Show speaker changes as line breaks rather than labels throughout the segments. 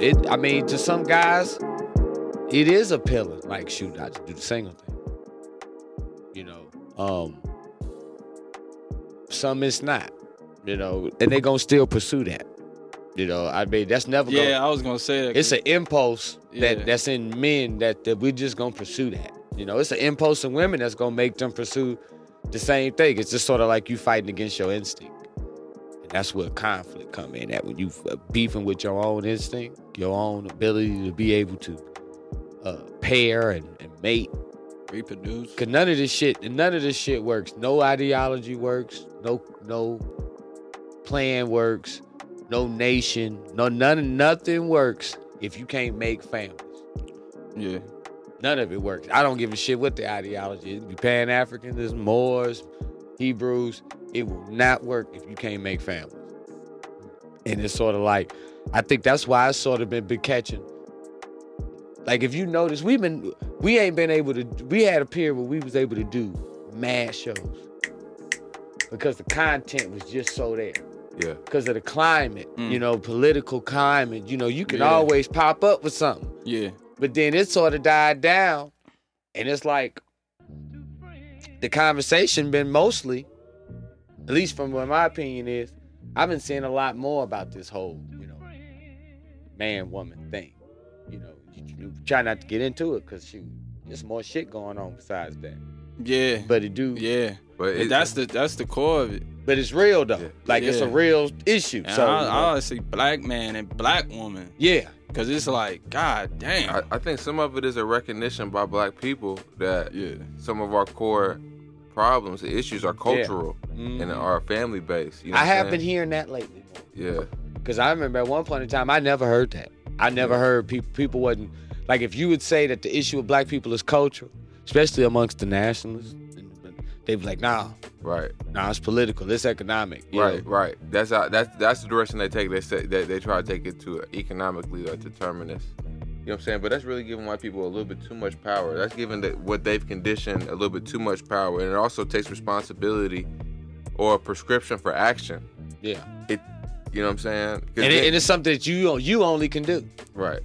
it I mean to some guys it is appealing. Like shoot, I just do the single thing. You know. Um some it's not. You know, and they gonna still pursue that. You know, I mean that's never gonna
Yeah, I was gonna say that.
it's an impulse
Yeah.
that that's in men that, that we're just gonna pursue that. You know, it's an impulse in women that's gonna make them pursue the same thing. It's just sort of like you fighting against your instinct, that's where conflict come in. At when you beefing with your own instinct, your own ability to be able to uh, pair and, and mate.
reproduce.
Cause none of this shit, none of this shit works. No ideology works. No, no plan works. No nation. No, none, nothing works if you can't make families.
Yeah.
None of it works. I don't give a shit what the ideology is. Be Pan Africans, Moors, Hebrews. It will not work if you can't make families. And it's sort of like, I think that's why it's sort of been been catching. Like if you notice, we've been we ain't been able to. We had a period where we was able to do mad shows because the content was just so there
Yeah.
because of the climate,
Mm.
you know, political climate. You know, you can
Yeah.
always pop up with something.
Yeah.
But then it sort of died down, and it's like the conversation been mostly, at least from what my opinion is, I've been seeing a lot more about this whole, you know, man woman thing. You know, you, you try not to get into it because shoot, there's more shit going on besides that.
Yeah.
But it do,
Yeah.
But it,
that's the that's the core of it.
but it's real though.
Yeah.
Like it's a real issue.
And
so
I,
you know,
I always say black man and black woman
yeah,
because it's like, god damn.
I, I think some of it is a recognition by black people that
yeah.
some of our core problems, the issues are cultural
Mhm.
and are family based. You know
I have been hearing that lately.
Yeah.
Because I remember at one point in time, I never heard that. I never heard people people wasn't like if you would say that the issue of black people is cultural, especially amongst the nationalists, they'd be like, nah,
Right.
nah, it's political, it's economic.
Right,
know?
right. That's how, that's that's the direction they take. They say they, they try to take it to economically or determinist. You know what I'm saying? But that's really giving white people a little bit too much power. That's giving the, what they've conditioned a little bit too much power, and it also takes responsibility or a prescription for action.
Yeah.
It, you know what I'm saying?
And, it,
then-
and it's something that you you only can do.
right,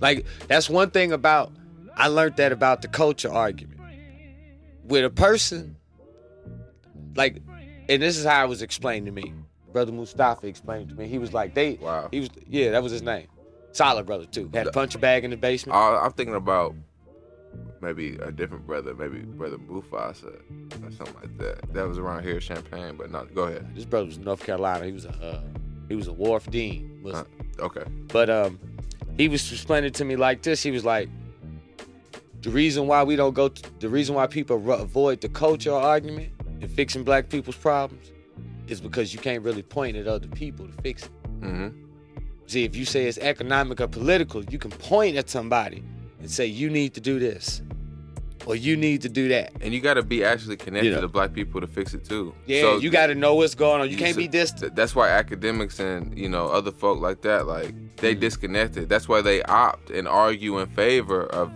Like that's one thing about I learned that about the culture argument. With a person, like, and this is how it was explained to me. Brother Mustafa explained to me. He was like, they,
Wow.
he was, yeah, that was his name. Solid brother too. Had a punch bag in the basement.
I, I'm thinking about maybe a different brother, maybe brother Mufasa or something like that. That was around here, in Champaign, but not. Go ahead.
This brother was in North Carolina. He was a uh, he was a wharf dean.
Uh, okay.
But um, he was explaining to me like this. He was like, the reason why we don't go, to, the reason why people avoid the culture argument and fixing black people's problems is because you can't really point at other people to fix it.
hmm
See, if you say it's economic or political, you can point at somebody and say you need to do this or you need to do that.
And you got to be actually connected
You know.
to black people to fix it too.
Yeah,
So
you got to know what's going on. You
you
can't
s-
be distant.
That's why academics and you know other folk like that, like they
Mm-hmm.
disconnected. That's why they opt and argue in favor of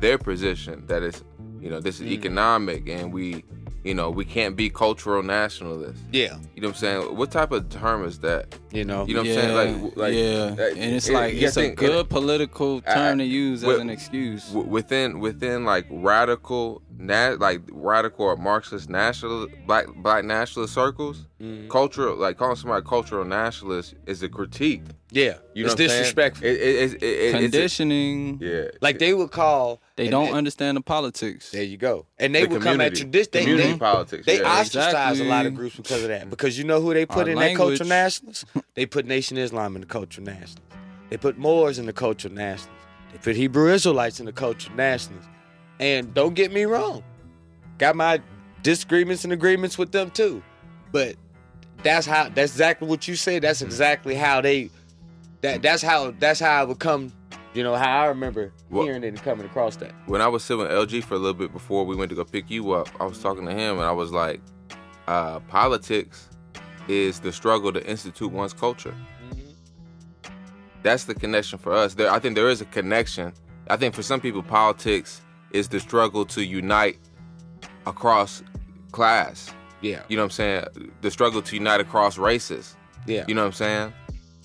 their position that is, you know, this is
Mm.
economic and we, you know, we can't be cultural nationalists.
Yeah,
You know what I'm saying? What type of term is that?
you know.
You know what
yeah,
I'm saying? Like, like
yeah, and it's
it-
like
you
it's a
think-
good political
I-
term to use as
with-
an excuse.
w- within within like radical na- like radical or Marxist national black black nationalist circles,
Mhm.
cultural like calling somebody cultural nationalist is a critique.
Yeah,
You know
it's
what I'm saying?
disrespectful.
It, it, it, it, it's a-
Conditioning.
yeah,
like they would call.
They
and
don't
it-
understand the politics.
There you go. And they
The
would come at
community.
tradition. They,
community
they,
politics.
they
yeah.
ostracize a lot of
Exactly.
groups because of that. Because you know who they put
Our
in that culture
language.
nationalists? They put Nation Islam in the culture nationalists. They put Moors in the culture nationalists. They put Hebrew Israelites in the culture nationalists. And don't get me wrong, got my disagreements and agreements with them too. But that's how. That's exactly what you said. That's mm. exactly how they. That that's how that's how I would come. You know how I remember
Well-
hearing it and coming across that.
when I was sitting with LG for a little bit before we went to go pick you up, I was talking to him and I was like, uh, politics is the struggle to institute one's culture. That's the connection for us. There, I think there is a connection. I think for some people, politics is the struggle to unite across class.
Yeah,
You know what I'm saying? The struggle to unite across races.
yeah.
You know what I'm saying?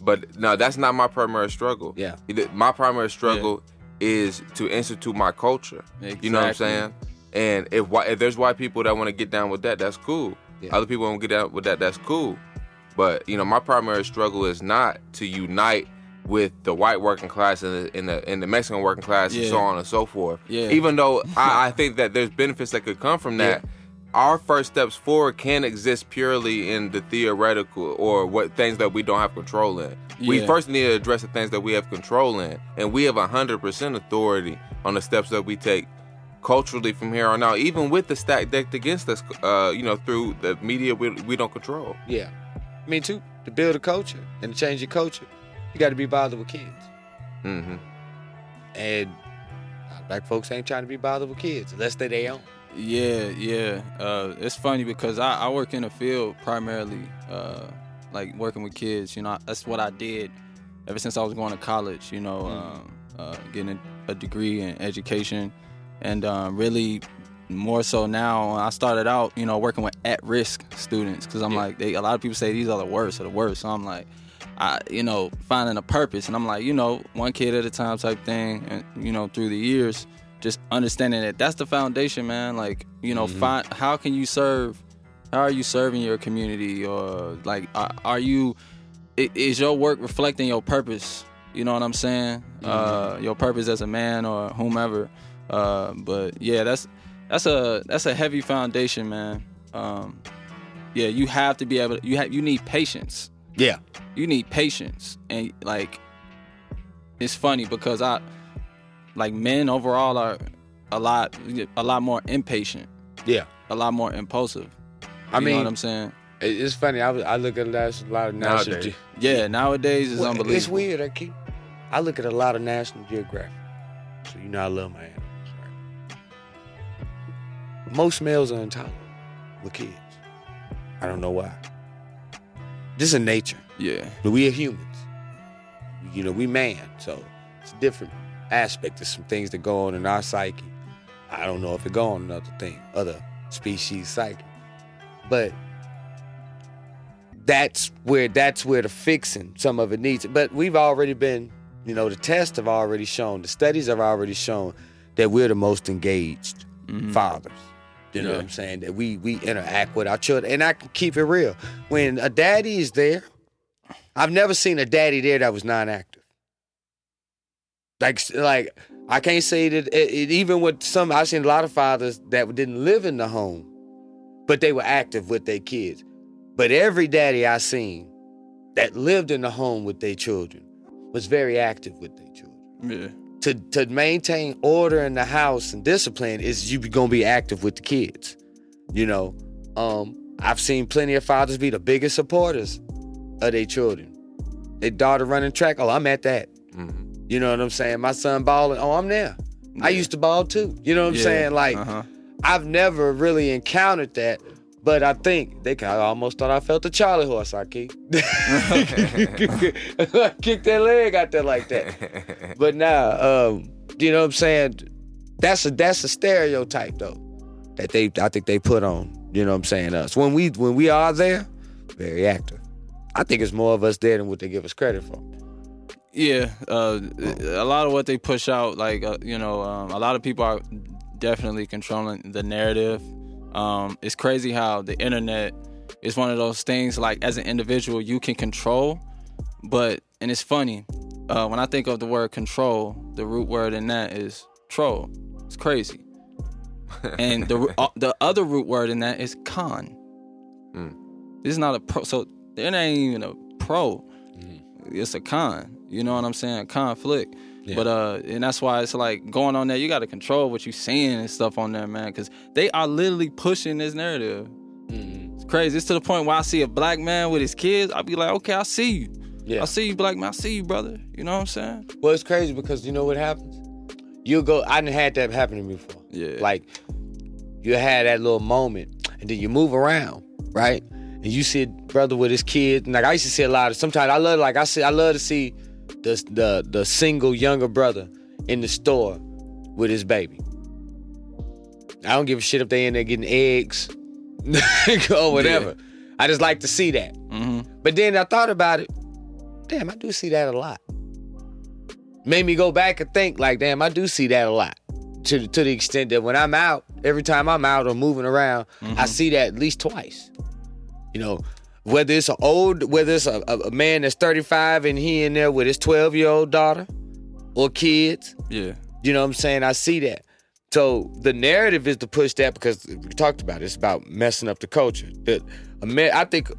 But no, that's not my primary struggle.
Yeah.
My primary struggle is to institute my culture. You know what I'm saying? And if if there's white people that want to get down with that, that's cool.
Yeah.
Other people want to get down with that, that's cool. But you know, my primary struggle is not to unite with the white working class and the and the, and the Mexican working class and so on and so forth.
Yeah.
Even though I, I think that there's benefits that could come from that, our first steps forward can exist purely in the theoretical or what things that we don't have control in. We first need to address the things that we have control in, and we have hundred percent authority on the steps that we take culturally from here on out, even with the stack decked against us, uh, you know, through the media we, we don't control.
Yeah. I mean, too, to build a culture and to change your culture, you got to be bothered with kids.
hmm
And black folks ain't trying to be bothered with kids unless they they own.
Yeah, yeah. Uh, it's funny because I, I work in the field primarily, uh, like working with kids. You know, that's what I did ever since I was going to college. You know, um, uh, getting a, a degree in education, and um, really more so now. I started out, you know, working with at-risk students because I'm
Yeah.
like, they, a lot of people say these are the worst of the worst. So I'm like. I, you know, finding a purpose, and I'm like, you know, one kid at a time type thing, and you know, through the years, just understanding that that's the foundation, man. Like, you know, find how can you serve? How are you serving your community, or like, are, are you? Is your work reflecting your purpose? You know what I'm saying? Uh, your purpose as a man or whomever. Uh, but yeah, that's that's a that's a heavy foundation, man. Um, yeah, you have to be able. To, you have you need patience
Yeah.
you need patience and like it's funny because i like men overall are a lot a lot more impatient
Yeah.
a lot more impulsive
I
you
mean,
know what i'm saying
it's funny. I, I look at a lot, of national.
Nowadays.
Ge-
yeah nowadays it's
Well,
unbelievable
It's weird. I keep. I look at a lot of National Geographic. So you know I love my animals, right? Most males are intolerant with kids. I don't know why. This is nature.
yeah
But we are humans. You know, we man, so it's different aspect of some things that go on in our psyche. I don't know if it go on in other thing, other species psyche. But that's where that's where the fixing some of it needs. But we've already been, you know, the tests have already shown, the studies have already shown that we're the most engaged
Mhm.
fathers. You know
Yeah.
what I'm saying? That we we interact with our children. And I can keep it real. When a daddy is there, I've never seen a daddy there that was non-active. Like like I can't say that it, it- even with some I've seen a lot of fathers that didn't live in the home, but they were active with their kids. But every daddy I seen that lived in the home with their children was very active with their children
yeah
to to maintain order in the house and discipline is you be gonna be active with the kids. You know, um, I've seen plenty of fathers be the biggest supporters of their children. Their daughter running track, oh, I'm at that. You know what I'm saying? My son balling, oh, I'm there. I used to ball too. You know what I'm
Yeah.
saying? Like,
uh-huh.
I've never really encountered that, but I think they kind of almost thought I felt the Charlie horse. I kicked, kicked that leg out there like that. But now, um, you know what I'm saying? That's a that's a stereotype though that they I think they put on. You know what I'm saying? Us when we when we are there, very active. I think it's more of us there than what they give us credit for.
Yeah, uh, a lot of what they push out, like uh, you know, um, a lot of people are definitely controlling the narrative. Um, it's crazy how the internet is one of those things. Like as an individual, you can control, but and it's funny uh, when I think of the word control, the root word in that is troll. It's crazy, and the uh, the other root word in that is con.
Mm.
This is not a pro. So it ain't even a pro. It's a con. You know what I'm saying? Conflict.
Yeah.
But uh, and that's why it's like going on there. You got to control what you're saying and stuff on there, man, because they are literally pushing this narrative. It's crazy. It's to the point where I see a black man with his kids, I'll be like, okay, I see you.
Yeah.
I see you, black man. I see you, brother. You know what I'm saying?
Well, it's crazy because you know what happens? You'll go. I didn't had that happen to me before.
Yeah.
Like you had that little moment, and then you move around, right? And you see a brother with his kid. And like I used to see a lot of. Sometimes I love, like I see, I love to see the the the single younger brother in the store with his baby. I don't give a shit if they in there getting eggs or whatever. I just like to see that.
Mm-hmm.
But then I thought about it. damn, I do see that a lot. Made me go back and think, like, damn, I do see that a lot. To to the extent that when I'm out, every time I'm out or moving around, I see that at least twice. You know, whether it's an old, whether it's a, a, man that's 35 and he in there with his 12 year old daughter or kids.
Yeah.
You know what I'm saying? I see that. So the narrative is to push that because we talked about it. It's about messing up the culture. That Amer- I think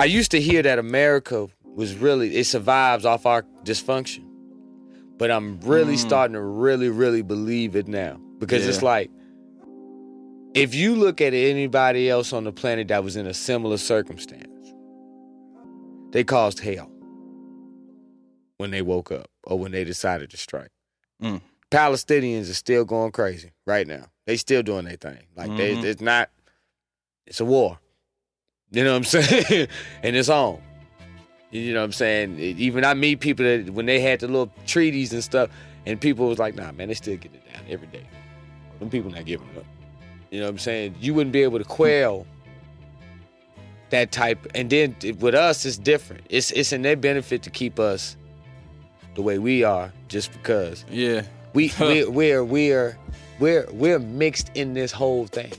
I used to hear that America was really it survives off our dysfunction, but I'm really mm. starting to really really believe it now because it's like if you look at anybody else on the planet that was in a similar circumstance, they caused hell when they woke up or when they decided to strike.
Mm.
Palestinians are still going crazy right now. They still doing their thing. Like
Mhm.
they, it's not. It's a war. You know what I'm saying? and it's on. You know what I'm saying? Even I meet people that when they had the little treaties and stuff, and people was like, "Nah, man, they still getting it down every day." Them people not giving up. You know what I'm saying? You wouldn't be able to quell that type. And then with us, it's different. It's it's in their benefit to keep us the way we are, just because
Yeah.
we we're we're we're we're we're mixed in this whole thing.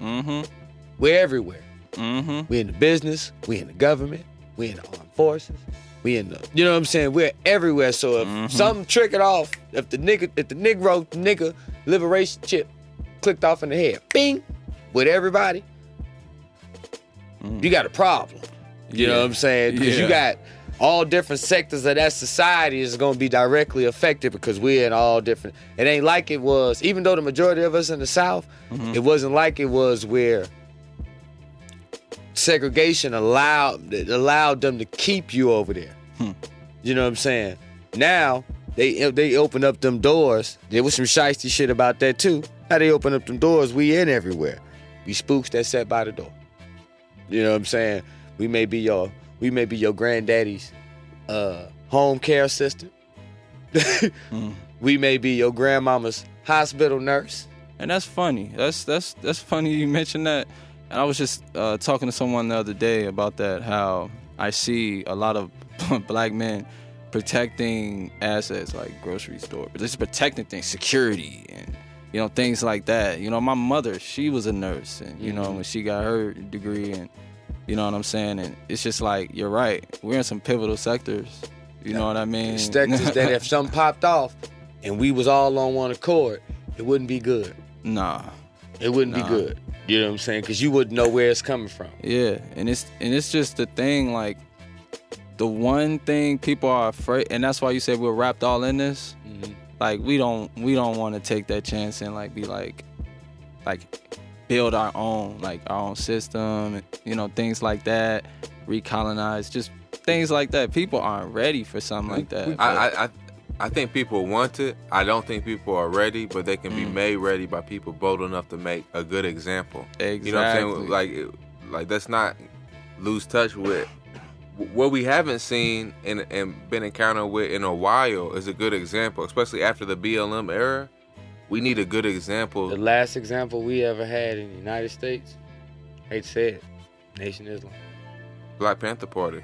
Mm-hmm.
We're everywhere.
Mm-hmm.
We in the business. We're in the government. We're in the armed forces. We in the you know what I'm saying. We're everywhere. So if
Mhm.
something trick it off, if the nigga if the Negro nigga liberation chip clicked off in the head, bing, with everybody,
Mm.
you got a problem. You know what I'm saying? Because you got all different sectors of that society is going to be directly affected because we're in all different. It ain't like it was, even though the majority of us in the South,
Mm-hmm.
it wasn't like it was where segregation allowed allowed them to keep you over there.
Hmm.
You know what I'm saying? Now they they open up them doors. There was some shiesty shit about that too. How they open up them doors, we in everywhere. We spooks that sat by the door. You know what I'm saying? We may be your we may be your granddaddy's uh, home care assistant.
Mm.
We may be your grandmama's hospital nurse.
And that's funny. That's that's that's funny you mentioned that. And I was just uh, talking to someone the other day about that. How I see a lot of black men protecting assets like grocery store, but just protecting things, security, and you know things like that. You know, my mother, she was a nurse, and you know
Mhm.
when she got her degree, and you know what I'm saying. And it's just like you're right. We're in some pivotal sectors. You know what I mean?
Sectors that if something popped off and we was all on one accord, it wouldn't be good.
nah.
It wouldn't
Nah.
be good. You know what I'm saying? Because you wouldn't know where it's coming from.
Yeah, and it's and it's just the thing like the one thing people are afraid and that's why you said we're wrapped all in this. Like we don't we don't want to take that chance and like be like like build our own like our own system, you know, things like that, recolonize, just things like that. People aren't ready for something like that.
I, I, I, I think people want it. I don't think people are ready, but they can be
Mm.
made ready by people bold enough to make a good example.
exactly.
You know what I'm saying? Like, like let's not lose touch with what we haven't seen and, and been encountered with in a while is a good example, especially after the BLM era. We need a good example.
The last example we ever had in the United States, hate to say it, Nation Islam.
Black Panther Party.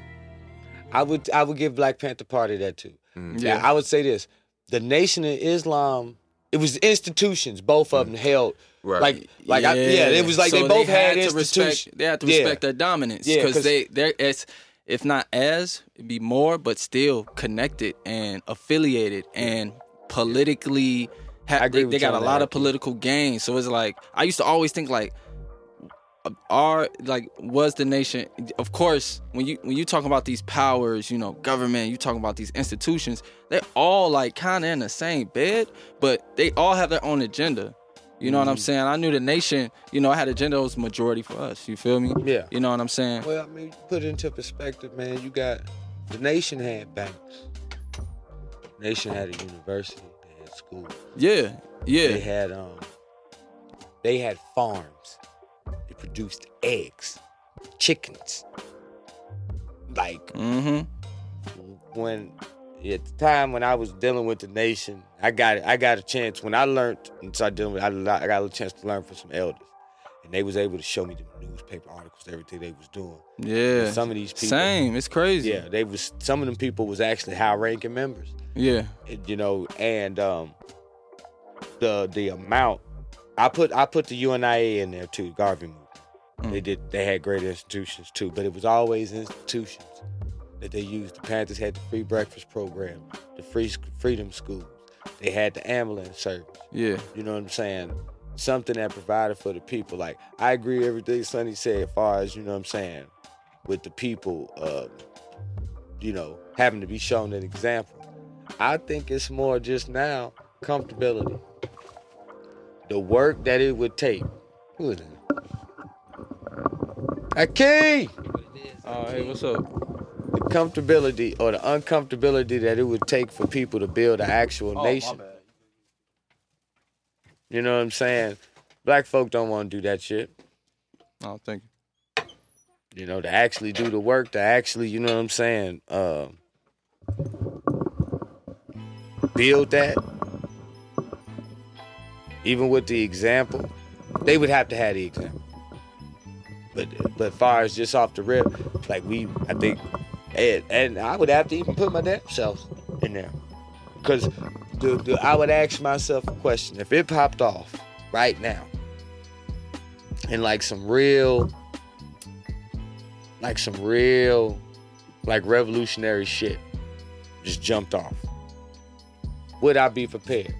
I would I would give Black Panther Party that too.
Mm.
Yeah, I would say this: the Nation of Islam. It was institutions, both of them held.
Right.
Like, like I, yeah, it was like
So
they both had,
to
institutions.
respect. They had to
Yeah.
respect their dominance
Yeah,
they they're it's if not as it'd be more, but still connected and affiliated and politically. Ha- they, they got a lot
that,
of political gain, so it's like I used to always think like our like was the nation of course when you when you talk about these powers you know government you talking about these institutions they're all like kind of in the same bed but they all have their own agenda you know what i'm
Mhm.
saying i knew the nation you know I had agenda that was majority for us you feel me
Yeah.
you know what i'm saying
Well, I mean, put it into perspective, man. You got the nation had banks. Nation had a university. They had schools.
yeah yeah
They had um. They had farms. They produced eggs, chickens. Like
mm-hmm
when at the time when I was dealing with the nation, I got I got a chance when I learned and started dealing with I, I got a chance to learn from some elders, and they was able to show me the newspaper articles, everything they was doing.
Yeah.
And some of these people,
Same. It's crazy.
yeah, they was some of them people was actually high ranking members.
Yeah.
And, you know, and um, the the amount I put I put the UNIA in there too, Garvey movement. They did they had great institutions too, but it was always institutions that they used. The Panthers had the free breakfast program, the free freedom schools. They had the ambulance service.
Yeah.
You know what I'm saying? Something that provided for the people. Like I agree with everything Sunny said as far as, you know what I'm saying, with the people uh, you know, having to be shown an example. I think it's more just now comfortability. The work that it would take. Who is that? Ahki!
Oh, hey, what's up?
The comfortability or the uncomfortability that it would take for people to build an actual nation. You know what I'm saying? Black folk don't want to do that shit.
Oh, thank you.
You know, to actually do the work, to actually, you know what I'm saying, uh, build that. Even with the example, they would have to have the example. But but far as just off the rip, like we, I think, and, and I would have to even put my damn self in there, because the, the, I would ask myself a question: if it popped off right now, and like some real like some real like revolutionary shit just jumped off would i be prepared?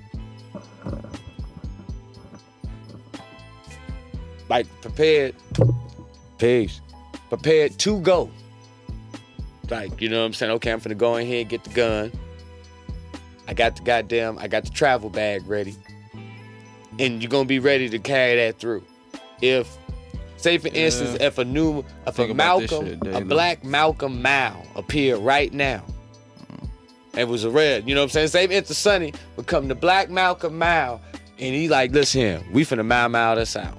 Like prepared peace prepared to go like you know what i'm saying? Okay i'm finna go in here and get the gun. I got the goddamn i got the travel bag ready. And you're gonna be ready to carry that through. If say for instance if a new if
Think
a malcolm
shit
a black malcolm mao appeared right now. It was a red you know what i'm saying? Say if it's sunny become the black malcolm mao and he like listen here we finna mile mile this out.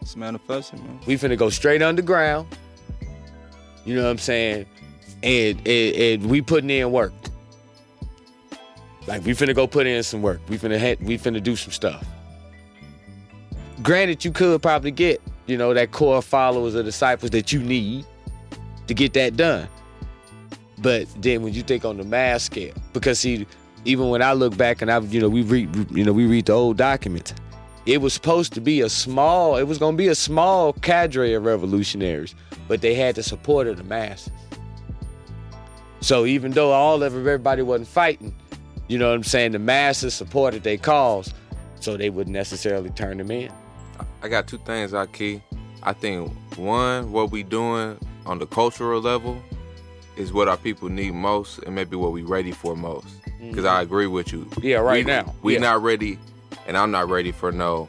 It's manifesting, man.
we finna go straight underground. You know what i'm saying and and, and we putting in work. Like we finna go put in some work. We finna head, we finna do some stuff. Granted you could probably get you know that core followers or disciples that you need to get that done. But then when you think on the mass scale because see even when i look back and i you know we read you know we read the old documents it was supposed to be a small it was to be a small cadre of revolutionaries but they had the support of the masses so even though all of everybody wasn't fighting you know what i'm saying the masses supported their cause so they wouldn't necessarily turn them in
I got two things Ahki. I think one, what we doing on the cultural level is what our people need most, and maybe what we ready for most. Because I agree with you.
Mm-hmm. Yeah, right
we,
now.
we
Yeah.
not ready, and I'm not ready for no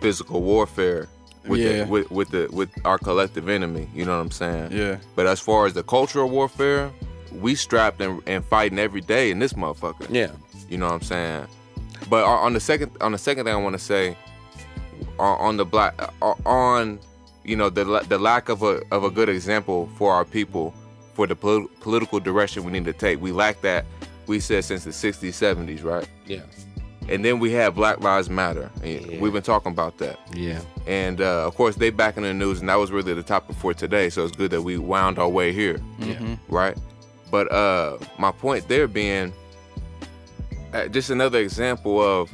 physical warfare with
Yeah.
the, with with the with our collective enemy. You know what I'm saying?
Yeah.
But as far as the cultural warfare, we strapped and, and fighting every day in this motherfucker.
yeah
You know what I'm saying? But on on the second on the second thing I want to say on, on the black uh, on you know the the lack of a of a good example for our people for the pol- political direction we need to take. We lack that. We said since the 60s, 70s, right?
yeah
And then we had Black Lives Matter. And
Yeah.
We've been talking about that.
yeah
And uh, of course, they back in the news, and that was really the topic for today. So it's good that we wound our way here
Mm-hmm.
right? But uh, my point there being uh, just another example of,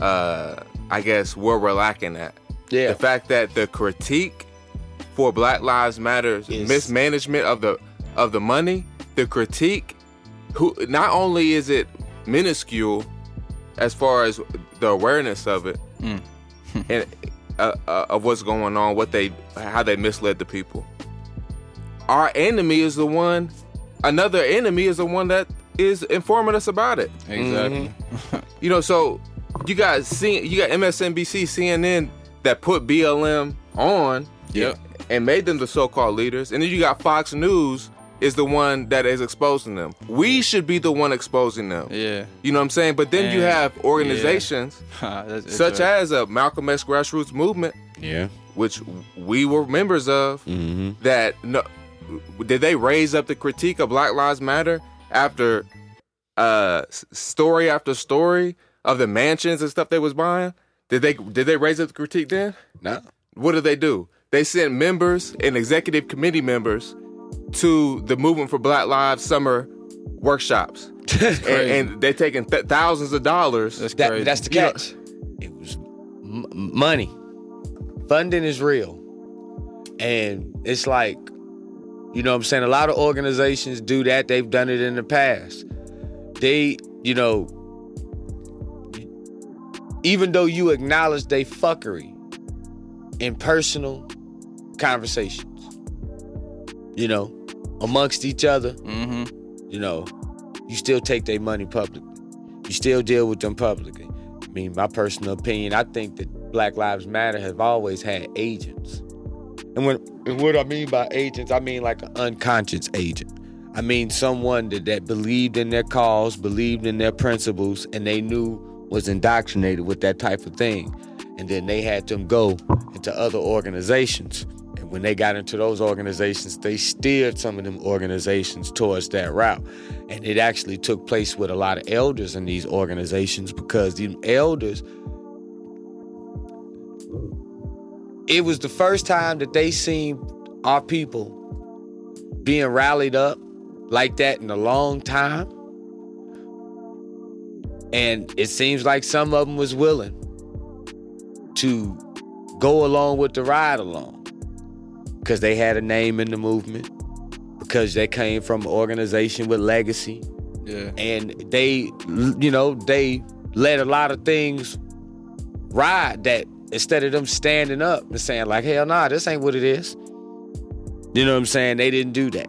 uh, I guess, where we're lacking at.
yeah
The fact that the critique for Black Lives Matter's
Is-
mismanagement of the of the money, the critique, who not only is it minuscule as far as the awareness of it
Mm.
and uh, uh, of what's going on, what they how they misled the people. Our enemy is the one. Another enemy is the one that is informing us about it.
Exactly.
You know, so you got see, you got MSNBC, CNN that put BLM on
yeah,
and made them the so-called leaders, and then you got Fox News is the one that is exposing them. We should be the one exposing them.
Yeah.
You know what I'm saying? But then you have organizations
That's
such
interesting.
as a Malcolm X grassroots movement,
yeah
which we were members of,
mm-hmm.
that no, did they raise up the critique of Black Lives Matter after uh, story after story of the mansions and stuff they was buying? Did they did they raise up the critique then?
no
what did they do? They sent members and executive committee members to the Movement for Black Lives summer workshops. and, and they're taking th- thousands of dollars.
That's
That, that's the catch. it was m- money. Funding is real. And it's like, you know what I'm saying? A lot of organizations do that. They've done it in the past. They, you know, even though you acknowledge they fuckery in personal conversations, you know, amongst each other,
Mm-hmm.
you know, you still take their money publicly. You still deal with them publicly. I mean, my personal opinion, I think that Black Lives Matter have always had agents. And when and what I mean by agents, I mean like an unconscious agent. I mean someone that, that believed in their cause, believed in their principles, and they knew was indoctrinated with that type of thing. And then they had them go into other organizations. And when they got into those organizations, they steered some of them organizations towards that route. And it actually took place with a lot of elders in these organizations because the elders, it was the first time that they seen our people being rallied up like that in a long time. And it seems like some of them was willing to go along with the ride along because they had a name in the movement, because they came from an organization with legacy,
Yeah.
and they, you know, they let a lot of things ride that instead of them standing up and saying like, hell nah, this ain't what it is. You know what I'm saying? They didn't do that.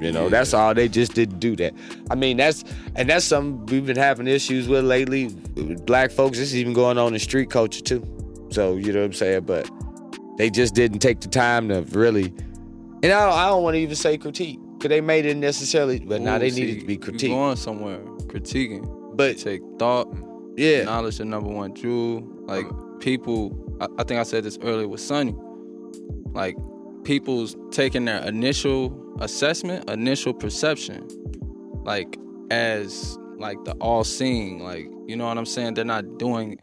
You know,
Yeah.
that's all. They just didn't do that. I mean, that's and that's something we've been having issues with lately. With black folks, this is even going on in street culture too. So you know what I'm saying? But they just didn't take the time to really. And I don't, I don't want to even say critique because they made it necessarily, but now
Ooh,
they
see,
needed to be critiqued.
Going somewhere, critiquing.
But
Take thought,
yeah,
knowledge, the number one jewel. Like people, I, think I said this earlier with Sunny. Like people's taking their initial assessment, initial perception, like as like the all seeing. Like you know what I'm saying? They're not doing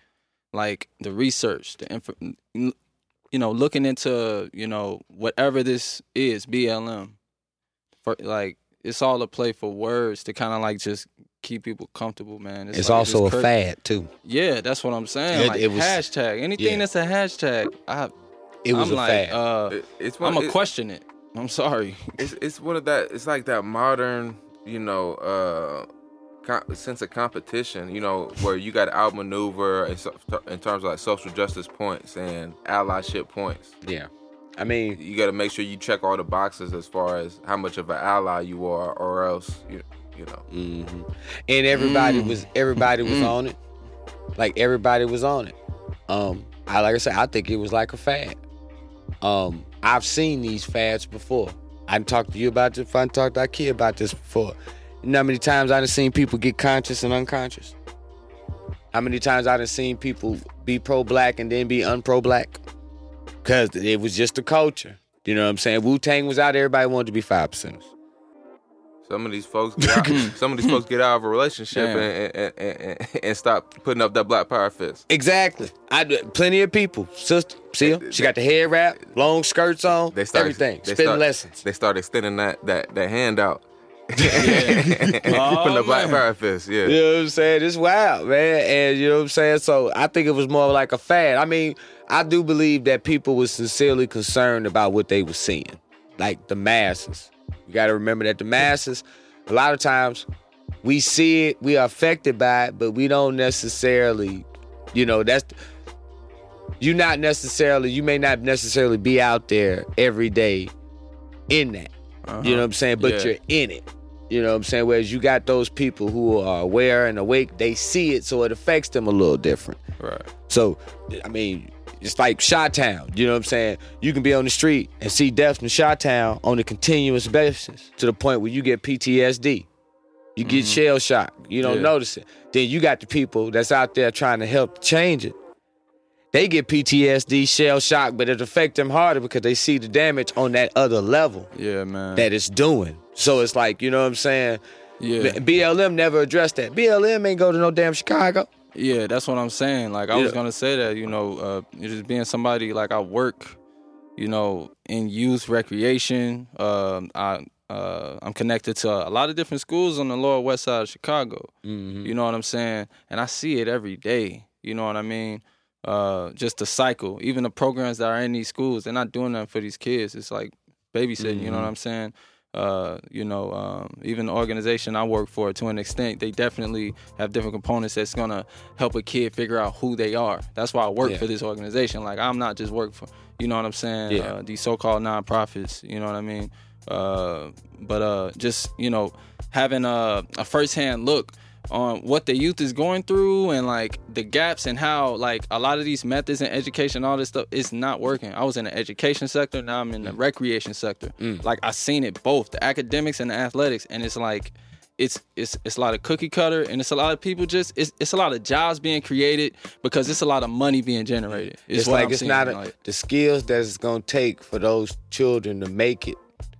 like the research, the info, you know, looking into you know whatever this is, BLM. For like it's all a play for words to kind of like just keep people comfortable, man.
it's
like,
also a
cra-
fad too.
Yeah, that's what I'm saying.
It-
like
it was-
hashtag anything
yeah.
that's a hashtag. I
It was
I'm
a
like,
fad.
uh,
It- it's one.
I'm gonna
it-
question it. I'm sorry.
It's it's one of that. It's like that modern, you know, uh, co- sense of competition. You know, where you got to outmaneuver in, in terms of like social justice points and allyship points.
yeah, I mean,
You got to make sure you check all the boxes as far as how much of an ally you are, or else you you know.
hmm and everybody
Mm.
was everybody was
Mm.
on it. Like everybody was on it. Um, I like I said, I think it was like a fad. Um, I've seen these fads before. I talked to you about this. I talked to our kid about this before. You know how many times I done seen people get conscious and unconscious? How many times I done seen people be pro-black and then be un-pro-black? Cause it was just a culture. You know what I'm saying? Wu Tang was out. Everybody wanted to be five percenters.
Some of these folks get out. some of these folks get out of a relationship and, and, and, and, and stop putting up that black power fist.
Exactly. I plenty of people. Sister, see her? She got the hair wrap, long skirts on,
They start
everything.
They
Spitting
start,
lessons.
They start extending that that that hand out.
Yeah.
putting
Oh,
the black power fist. Yeah.
You know what I'm saying? It's wild, man. And you know what I'm saying? So I think it was more like a fad. I mean, I do believe that people were sincerely concerned about what they were seeing. Like the masses. You gotta remember that the masses, a lot of times we see it, we are affected by it, but we don't necessarily, you know, that's you not necessarily, you may not necessarily be out there every day in that. You know uh-huh. what I'm saying? But
Yeah.
you're in it. You know what I'm saying? Whereas you got those people who are aware and awake, they see it, so it affects them a little different.
Right.
So, I mean, it's like Shot Town. You know what I'm saying? You can be on the street and see death in Shot Town on a continuous basis to the point where you get PTSD. You get mm-hmm. shell shock. You don't
Yeah.
notice it. Then you got the people that's out there trying to help change it. They get PTSD, shell shock, but it affect them harder because they see the damage on that other level
Yeah, man.
that it's doing. So it's like, you know what I'm saying?
yeah.
BLM never addressed that. BLM ain't go to no damn Chicago.
Yeah, that's what I'm saying. Like I
Yeah.
was gonna say that, you know, uh, just being somebody like I work you know, in youth recreation. Um, I uh, I'm connected to a lot of different schools on the lower west side of Chicago.
Mhm.
You know what I'm saying? And I see it every day. You know what I mean? Uh, just the cycle. Even the programs that are in these schools, they're not doing nothing for these kids. It's like babysitting. You know what I'm saying? Uh, you know, um, even the organization I work for, to an extent, they definitely have different components that's gonna help a kid figure out who they are. That's why I work
Yeah.
for this organization. Like I'm not just work for, you know what I'm saying?
Yeah.
Uh, these so-called nonprofits. You know what I mean? Uh, but uh, just you know, having a, a first-hand look on what the youth is going through and like the gaps and how like a lot of these methods in education, all this stuff is not working. I was in the education sector, now I'm in the recreation sector. Like I seen it both, the academics and the athletics, and it's like it's it's it's a lot of cookie cutter and it's a lot of people just it's it's a lot of jobs being created because it's a lot of money being generated.
It's, like
I'm
it's not a,
like-
the skills that it's gonna take for those children to make it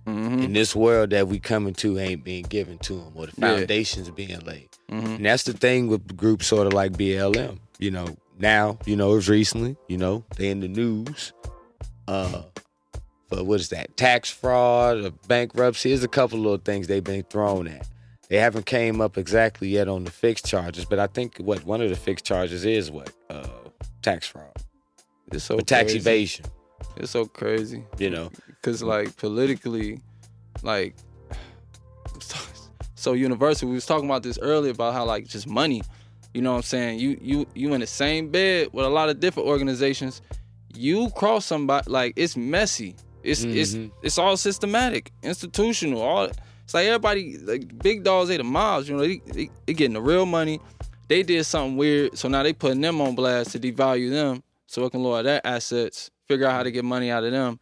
Mm-hmm.
in this world that we coming to ain't being given to them or the
Yeah.
foundations being laid.
Mm-hmm.
And that's the thing with groups sort of like BLM. You know, now you know it was recently. You know, they in the news. Uh, for what is that? Tax fraud or bankruptcy. There's a couple little things they've been thrown at. They haven't came up exactly yet on the fixed charges, but I think what one of the fixed charges is what uh, tax fraud,
it's so
tax evasion.
It's so crazy.
You know,
because like politically, like so universal. We was talking about this earlier about how like just money. You know what I'm saying? You you you in the same bed with a lot of different organizations. You cross somebody like it's messy. It's it's
Mhm.
it's all systematic, institutional. All it's like everybody like big dogs ate the miles. You know they, they, they getting the real money. They did something weird, so now they putting them on blast to devalue them, so it can lower their assets. Figure out how to get money out of them.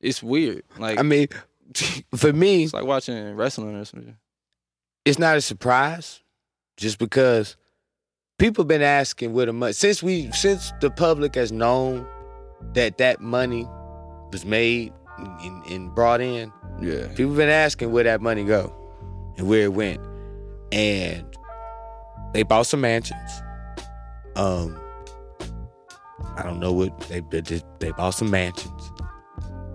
It's weird. Like
I mean, for me,
it's like watching wrestling or something.
It's not a surprise just because people been asking where the money since we since the public has known that that money was made and, and brought in
Yeah.
people been asking where that money go and where it went. And they bought some mansions. Um i don't know what they they, they bought some mansions.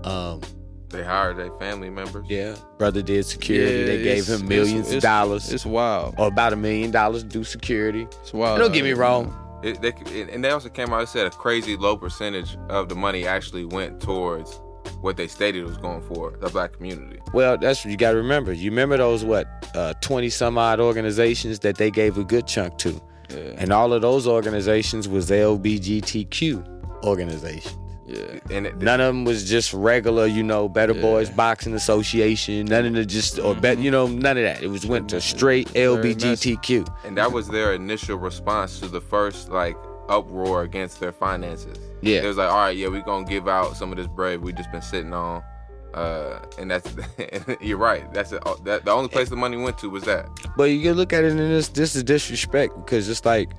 Um
They hired their family members.
yeah brother did security they gave him millions
it's-
of dollars
It's wild.
or about a million dollars to do security.
It's wild.
Don't get me wrong.
It, they, and they also came out and said a crazy low percentage of the money actually went towards what they stated was going for the black community.
Well, that's what you got to remember. You remember those what uh, twenty some odd organizations that they gave a good chunk to,
Yeah.
and all of those organizations was LBGTQ organizations.
Yeah.
And it,
None of them was just regular, you know, Better
Yeah.
Boys Boxing Association. None of the just or bet, mm-hmm. you know, none of that. It was went to mm-hmm. straight LBGTQ.
and that was their initial response to the first like uproar against their finances.
Yeah.
It was like, all right, yeah, we're gonna give out some of this bread we just been sitting on. Uh, and that's you're right. That's it. That the only place the money went to was that.
But you can look at it in this this is disrespect because it's like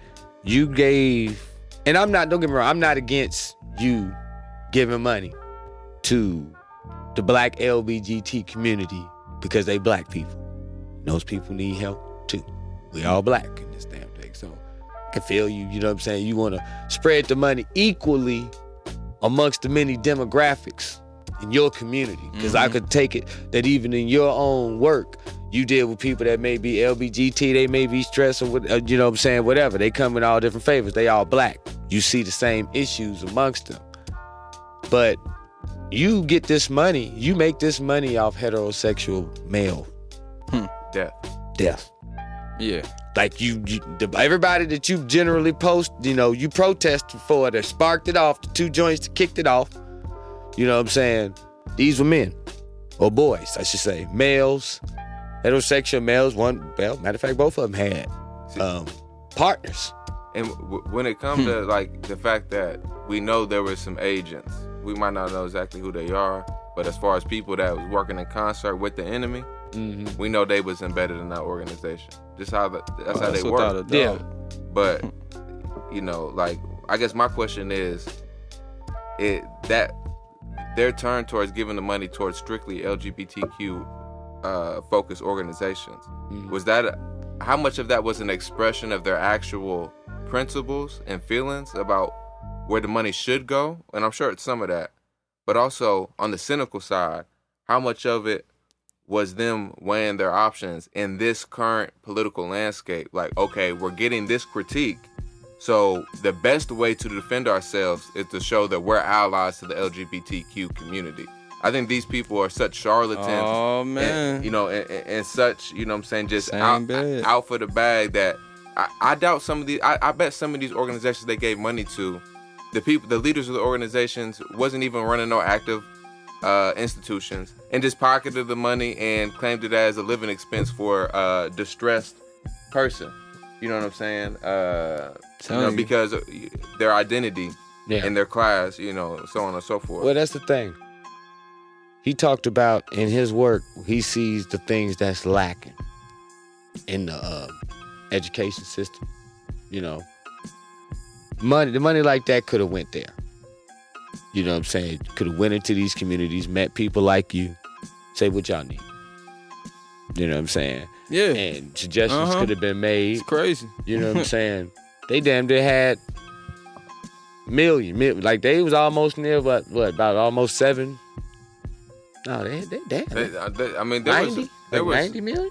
you gave and I'm not don't get me wrong, I'm not against you giving money to the black LBGT community because they black people. Those people need help too. We all black in this damn thing. So I can feel you, you know what I'm saying? You wanna spread the money equally amongst the many demographics in your community. Because I could take it that even in your own work, you deal with people that may be LBGT, they may be stressed or what, uh, you know what I'm saying, whatever. They come in all different favors. They all black. You see the same issues amongst them. But you get this money, you make this money off heterosexual male
Death.
death.
Yeah.
Like you, you the, everybody that you generally post, you know, you protested for that sparked it off, the two joints that kicked it off. You know what I'm saying? These were men. Or boys, I should say. Males, heterosexual males, one well, matter of fact, both of them had um, partners.
And w- when it comes to like the fact that we know there were some agents, we might not know exactly who they are, but as far as people that was working in concert with the enemy,
Mm-hmm.
we know they was embedded in that organization. Just how the, that's how they work.
Yeah.
But you know, like I guess my question is, it that their turn towards giving the money towards strictly LGBTQ uh, focused organizations was that how much of that was an expression of their actual principles and feelings about where the money should go? And I'm sure it's some of that. but also on the cynical side, how much of it was them weighing their options in this current political landscape? Like, okay, we're getting this critique. So the best way to defend ourselves is to show that we're allies to the LGBTQ community. I think these people are such charlatans.
Oh man,
and, you know, and, and, such, you know what I'm saying, just out, out for the bag that I, I doubt some of these I, I bet some of these organizations they gave money to, the people the leaders of the organizations wasn't even running no active uh, institutions and just pocketed the money and claimed it as a living expense for a distressed person. You know what I'm saying? Uh, you know,
you.
because their identity
Yeah.
and their class, you know, so on and so forth.
Well, that's the thing. He talked about in his work, he sees the things that's lacking in the uh, education system. You know, money, the money like that could have went there. You know what I'm saying? Could have went into these communities, met people like you, say what y'all need. You know what I'm saying?
yeah,
And suggestions
Uh-huh.
could have been made.
it's crazy.
You know what I'm saying? They damn near had million, like they was almost near what, what about almost seven? No, they they damn
They- they- I mean, there
ninety,
was there
like
was
ninety million.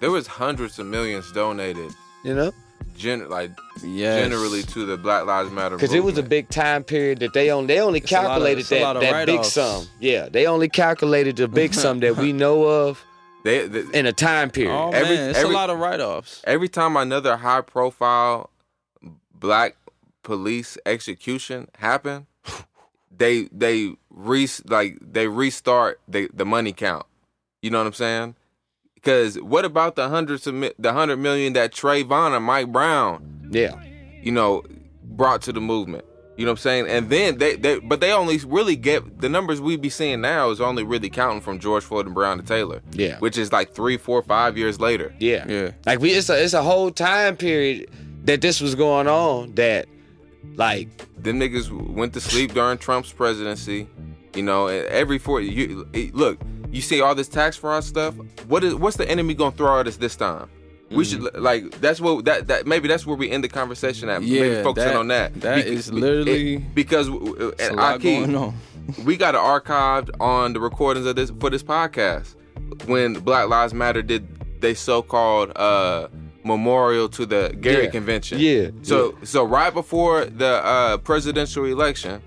there was hundreds of millions donated,
You know,
gen- like
Yes.
generally to the Black Lives Matter
because it was a big time period that they only they only
It's a lot of-
calculated
it's a lot
that that big sum. Yeah, they only calculated the big sum that we know of
They, they,
in a time period.
Oh
Every-
man, it's
every-
a lot of write-offs.
every time another high profile black police execution happened, they they re like they restart the the money count. You know what I'm saying? Because what about the hundreds of the hundred million that Trayvon and Mike Brown,
Yeah,
you know, brought to the movement? You know what I'm saying? And then they, they but they only really get the numbers we be seeing now is only really counting from George Floyd and Breonna Taylor.
Yeah.
Which is like three, four, five years later.
yeah,
Yeah.
Like we, it's a it's a whole time period that this was going on. That like
them niggas went to sleep during Trump's presidency. You know, every four you look, you see all this tax fraud stuff. What is what's the enemy gonna throw at us this time? We should like that's what that that maybe that's where we end the conversation at. maybe
Yeah,
focusing
that-
on that.
that
Be-
is literally-
it- because
a
at
lot
Ahki,
going on.
we got it archived on the recordings of this for this podcast when Black Lives Matter did they so-called uh memorial to the Gary
Yeah.
convention.
Yeah,
So so right before the uh presidential election,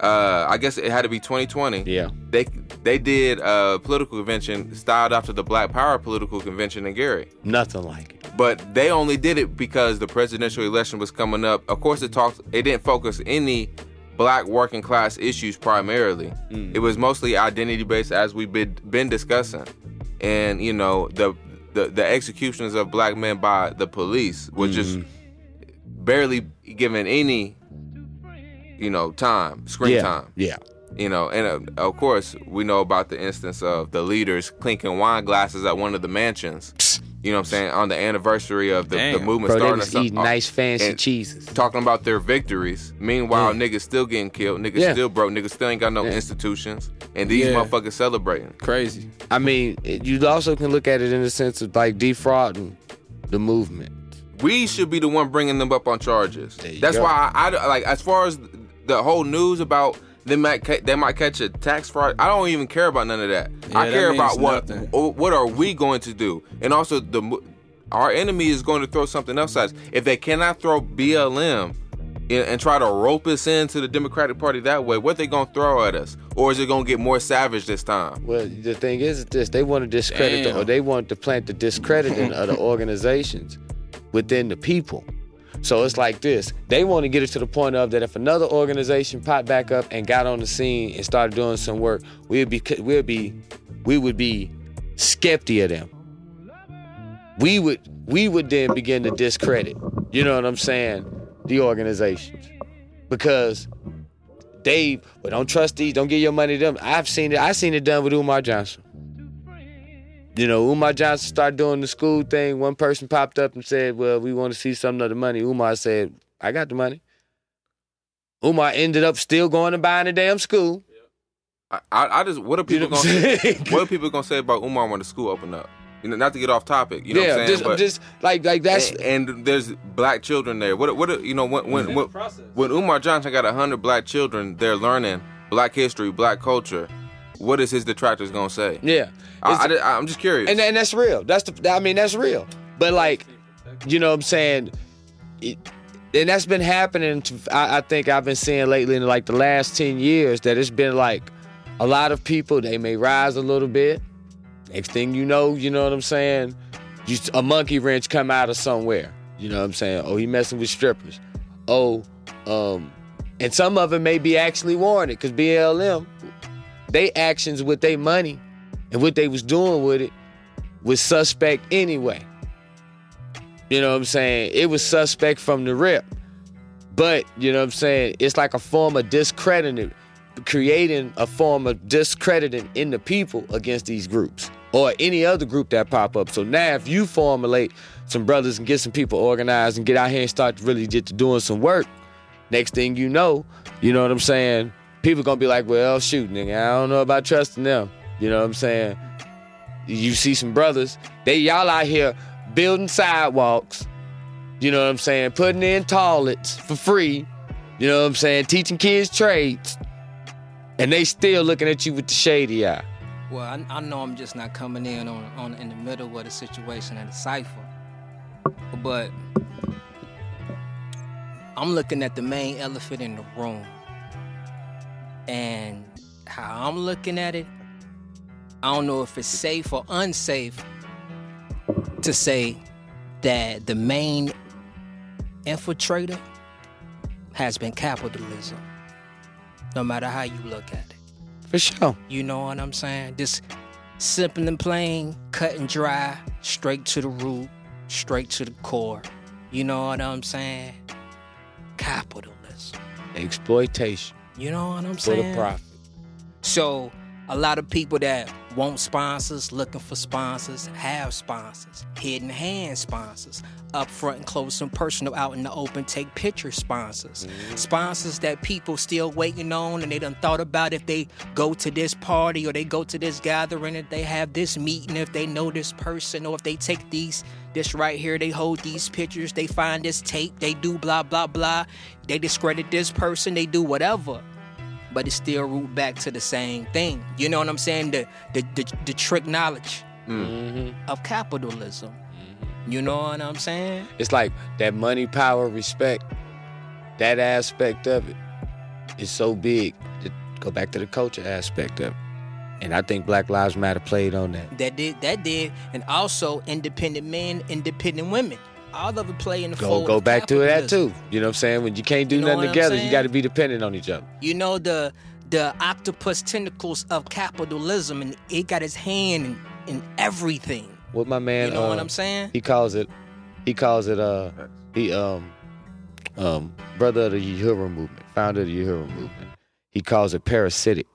uh I guess it had to be 2020.
yeah,
They they did a political convention styled after the Black Power political convention in Gary.
nothing like it.
But they only did it because the presidential election was coming up. Of course, it talked. It didn't focus any black working class issues primarily. It was mostly identity based, as we've been been discussing. And you know the the, the executions of black men by the police were just barely given any you know time screen
yeah,
time
yeah,
you know and uh, of course we know about the instance of the leaders clinking wine glasses at one of the mansions you know what i'm saying on the anniversary of the, the
Damn.
movement
bro. They
starting
was
or
eating nice fancy
and
cheeses.
talking about their victories meanwhile
Yeah.
niggas still getting killed niggas
Yeah.
still broke niggas still ain't got no
Yeah.
institutions and these
Yeah.
motherfuckers celebrating
Crazy.
I mean, you also can look at it in the sense of like defrauding the movement.
we should be the one bringing them up on charges. That's
go.
why I, I like as far as the whole news about they might ca- they might catch a tax fraud. I don't even care about none of that.
Yeah,
I care
means
about what
nothing.
what are we going to do, and also the our enemy is going to throw something else at us. If they cannot throw BLM and, and try to rope us into the Democratic Party that way, what they gonna throw at us, or is it gonna get more savage this time?
Well, the thing is this: they want to discredit, the, or they want to plant the discredit in other organizations within the people. So it's like this: they want to get it to the point of that if another organization popped back up and got on the scene and started doing some work, we'd be, we'd be, we would be skeptic of them. We would, we would then begin to discredit. You know what I'm saying? The organizations because they well, don't trust these. Don't give your money to them. I've seen it. I've seen it done with Umar Johnson. You know, Umar Johnson started doing the school thing. One person popped up and said, "Well, we want to see some of the money." Umar said, "I got the money." Umar ended up still going and buying the damn school.
I, I, I just what are
You know
people
what
gonna say? What are people gonna say about Umar when the school opened up? You know, not to get off topic. You know
yeah,
what I'm saying?
just, just like like that's
and, and there's black children there. What what you know when when when, when Umar Johnson got hundred black children, they're learning Black history, Black culture, what is his detractors gonna say?
Yeah,
I, am just curious.
and and that's real. That's the. I mean, that's real. But like, you know, what I'm saying, it, and that's been happening. To, I, I think I've been seeing lately in like the last ten years that it's been like a lot of people. They may rise a little bit. Next thing you know, you know what I'm saying. You, a monkey wrench come out of somewhere. You know what I'm saying? Oh, he messing with strippers. Oh, um, and some of it may be actually warranted because BLM, they actions with their money and what they was doing with it was suspect anyway. You know what I'm saying? It was suspect from the rip. But, you know what I'm saying? It's like a form of discrediting, creating a form of discrediting in the people against these groups or any other group that pop up. So now if you formulate some brothers and get some people organized and get out here and start to really get to doing some work, next thing you know, you know what I'm saying? People gonna be like, well, shoot, nigga, I don't know about trusting them. You know what I'm saying? You see some brothers, they y'all out here building sidewalks, you know what I'm saying, putting in toilets for free, you know what I'm saying, teaching kids trades, and they still looking at you with the shady eye.
Well, I, I know I'm just not coming in on, on in the middle of the situation at a cipher, but I'm looking at the main elephant in the room, and how I'm looking at it, I don't know if it's safe or unsafe to say that the main infiltrator has been capitalism, no matter how you look at it.
For sure.
You know what I'm saying? Just simple and plain, cut and dry, straight to the root, straight to the core. You know what I'm saying? Capitalism.
Exploitation
You know what I'm
for
saying?
For the profit.
So a lot of people that want sponsors, looking for sponsors, have sponsors, hidden hand sponsors, up front and close and personal, out in the open, take picture sponsors, mm-hmm. sponsors that people still waiting on, and they done thought about if they go to this party or they go to this gathering, if they have this meeting, if they know this person, or if they take these this right here, they hold these pictures, they find this tape, they do blah blah blah, they discredit this person, they do whatever but it still root back to the same thing. You know what I'm saying? The the the, the trick knowledge
hmm
of capitalism. You know what I'm saying?
It's like that money, power, respect, that aspect of it is so big. To go back to the culture aspect of it. And I think Black Lives Matter played on that.
That did that did, and also independent men, independent women. All of it play in the
Go
fold
go
of
back to that too. You know what I'm saying? When you can't do
You know
nothing together, you got to be dependent on each other.
You know the the octopus tentacles of capitalism, and it got its hand in, in everything.
What my man,
You know what
uh,
I'm saying?
He calls it. He calls it. Uh, he um, um, brother of the Uhuru movement, founder of the Uhuru movement. He calls it parasitic.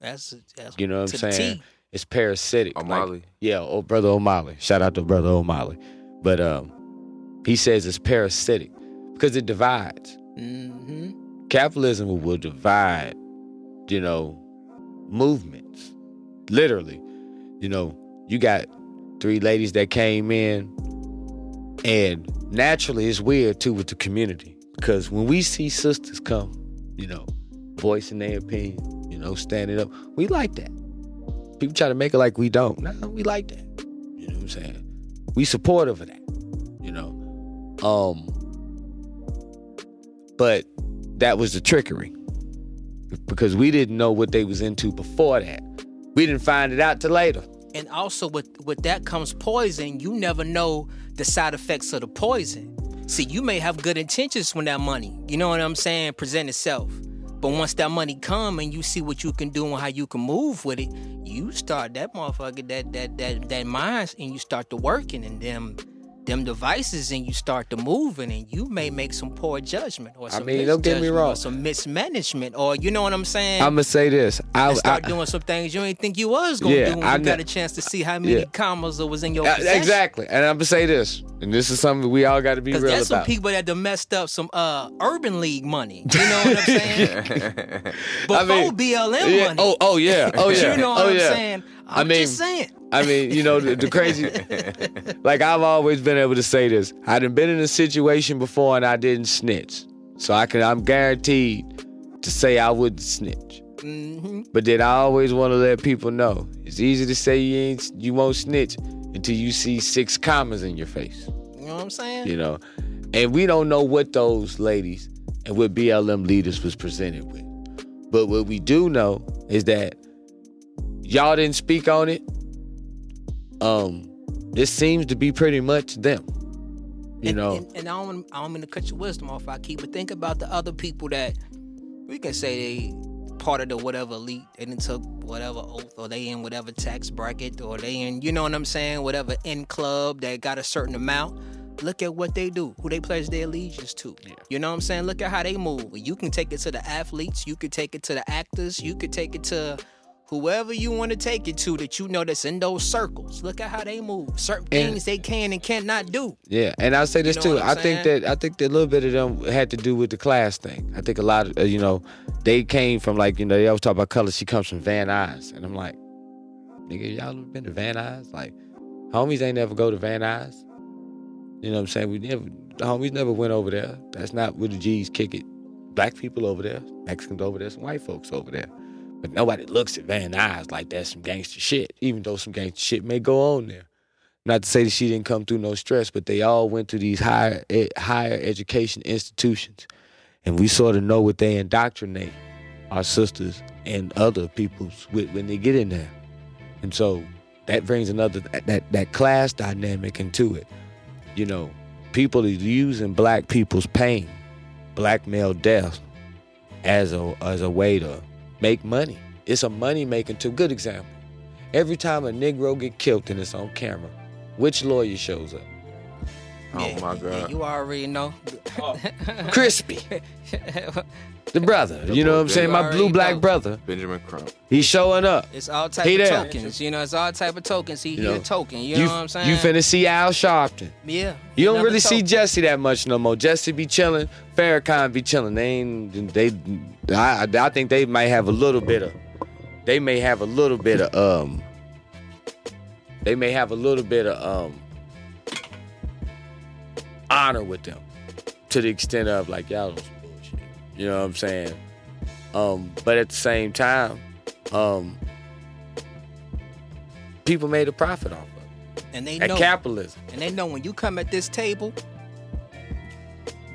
That's, that's
You know what I'm saying?
T.
It's parasitic. like- yeah, oh brother Omali. Shout out to brother Omali. But um, he says it's parasitic because it divides.
hmm
Capitalism will divide, you know, movements. Literally, you know, you got three ladies that came in, and naturally, it's weird too with the community because when we see sisters come, you know, voicing their opinion, you know, standing up, we like that. People try to make it like we don't. No, we like that. You know what I'm saying? We supportive of that. Um but that was the trickery. Because we didn't know what they was into before that. We didn't find it out till later.
And also with with that comes poison. You never know the side effects of the poison. See, you may have good intentions when that money, you know what I'm saying, present itself. But once that money come and you see what you can do and how you can move with it, you start that motherfucker that that that that mind and you start to working and them them devices and you start to moving and you may make some poor judgment or
I
some
mean, don't get me wrong.
some mismanagement or you know what I'm saying
I'm gonna say this. I,
and start
I-
doing some things you ain't think you was gonna
Yeah,
do when
I
you got a chance to see how many
Yeah.
commas that was in your
Uh,
possession.
exactly. And I'm gonna say this, and this is something we all got to be
Because
real
that's some
about.
people that done messed up some uh urban league money. You know what I'm saying? Before
I mean,
BLM
Yeah,
money.
Oh, oh yeah. Oh yeah.
you know what
oh
I'm
yeah.
saying? I'm
I mean,
just saying.
I mean, you know, the, the crazy. like I've always been able to say this. I done been in a situation before and I didn't snitch, so I can. I'm guaranteed to say I wouldn't snitch.
hmm
But then I always want to let people know it's easy to say you ain't you won't snitch until you see six commas in your face.
You know what I'm saying?
You know, and we don't know what those ladies and what BLM leaders was presented with. But what we do know is that y'all didn't speak on it. Um, this seems to be pretty much them. You
and,
know,
and, and I don't wanna- I don't mean to cut your wisdom off. I keep, but think about the other people that we can say they part of the whatever elite. and didn't took whatever oath, or they in whatever tax bracket, or they in you know what I'm saying, whatever in club that got a certain amount. Look at what they do, who they pledge their allegiance to. You know what I'm saying? Look at how they move. You can take it to the athletes, you could take it to the actors, you could take it to whoever you want to take it to that you know that's in those circles. Look at how they move. Certain
And-
things they can and cannot do.
Yeah, and I'll say this
know
too. I
I'm
think that I think that a little bit of them had to do with the class thing. I think a lot of uh, you know they came from like you know they always talk about color. She comes from Van Nuys, and I'm like, nigga, y'all ever been to Van Nuys? Like, homies ain't never go to Van Nuys. You know what I'm saying? We never the homies never went over there. That's not where the G's kick it. Black people over there, Mexicans over there, some white folks over there. But nobody looks at Van Nuys like that's some gangster shit, even though some gangster shit may go on there. Not to say that she didn't come through no stress, but they all went to these higher higher education institutions, and we sort of know what they indoctrinate our sisters and other peoples with when they get in there, and so that brings another that that class dynamic into it. You know, people are using black people's pain, black male death, as a as a way to make money. It's a money making tool. Good example. Every time a Negro get killed and it's on camera, which lawyer shows up?
Oh
Yeah,
my
yeah,
god.
you already know. Oh.
Crispy, the brother. You know what I'm saying? My blue black brother.
Benjamin Crump.
He's showing up.
It's all type
He
of
there.
tokens. You know, it's all type of tokens. He,
You
he
know,
a token. You, know what I'm saying?
You finna see Al Sharpton.
yeah.
You don't
another
really see
token.
Jesse that much no more. Jesse be chilling. Farrakhan be chilling. They ain't. They. I. I think they might have a little bit of. They may have a little bit of um. They may have a little bit of um. Honor with them, to the extent of like y'all don't some bullshit. You know what I'm saying? Um. But at the same time, um. People made a profit off of it.
And they know.
capitalism.
and they know when you come at this table,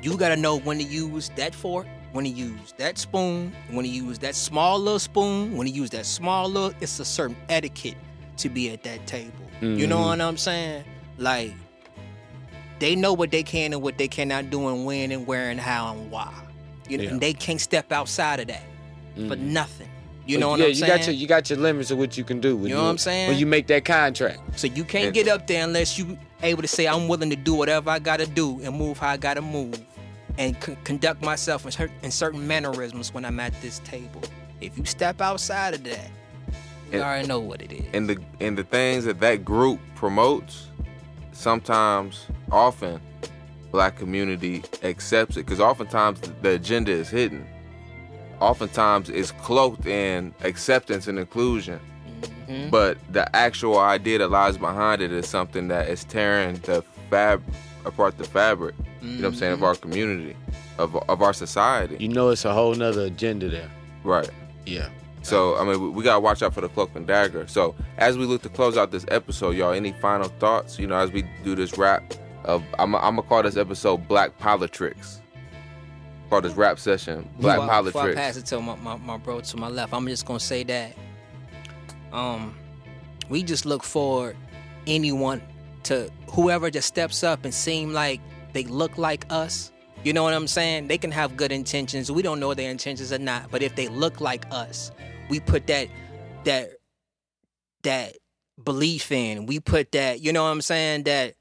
you gotta know when to use that fork, when to use that spoon, when to use that small little spoon, when to use that small little. It's a certain etiquette to be at that table. You know
Mhm.
what I'm saying? Like they know what they can and what they cannot do, and when and where and how and why. You know,
Yeah.
and they can't step outside of that for
Mhm.
nothing. You
But
know what
yeah,
I'm saying?
Yeah, you
saying?
got your you got your limits of what you can do. When
You know what I'm saying?
When you make that contract,
So you can't
And-
get up there unless you able to say I'm willing to do whatever I gotta do and move how I gotta move, and c- conduct myself in, cer- in certain mannerisms when I'm at this table. If you step outside of that, you
And-
already know what it is.
and the and the things that that group promotes sometimes often black community accepts it because oftentimes the agenda is hidden oftentimes it's cloaked in acceptance and inclusion
Mhm.
but the actual idea that lies behind it is something that is tearing the fab apart the fabric you know what i'm saying of our community of, of our society
you know it's a whole nother agenda there.
right
Yeah.
So I mean, we- we gotta watch out for the cloak and dagger. So as we look to close out this episode, y'all, any final thoughts? You know, as we do this rap of, I'm, I'm gonna call this episode Black Politricks. Call this rap session Black
before, I- before I pass it to my, my, my bro to my left, I'm just gonna say that um we just look forward anyone to whoever just steps up and seem like they look like us. You know what I'm saying? They can have good intentions. We don't know their intentions or not, but if they look like us, we put that that that belief in. We put that, you know what I'm saying, that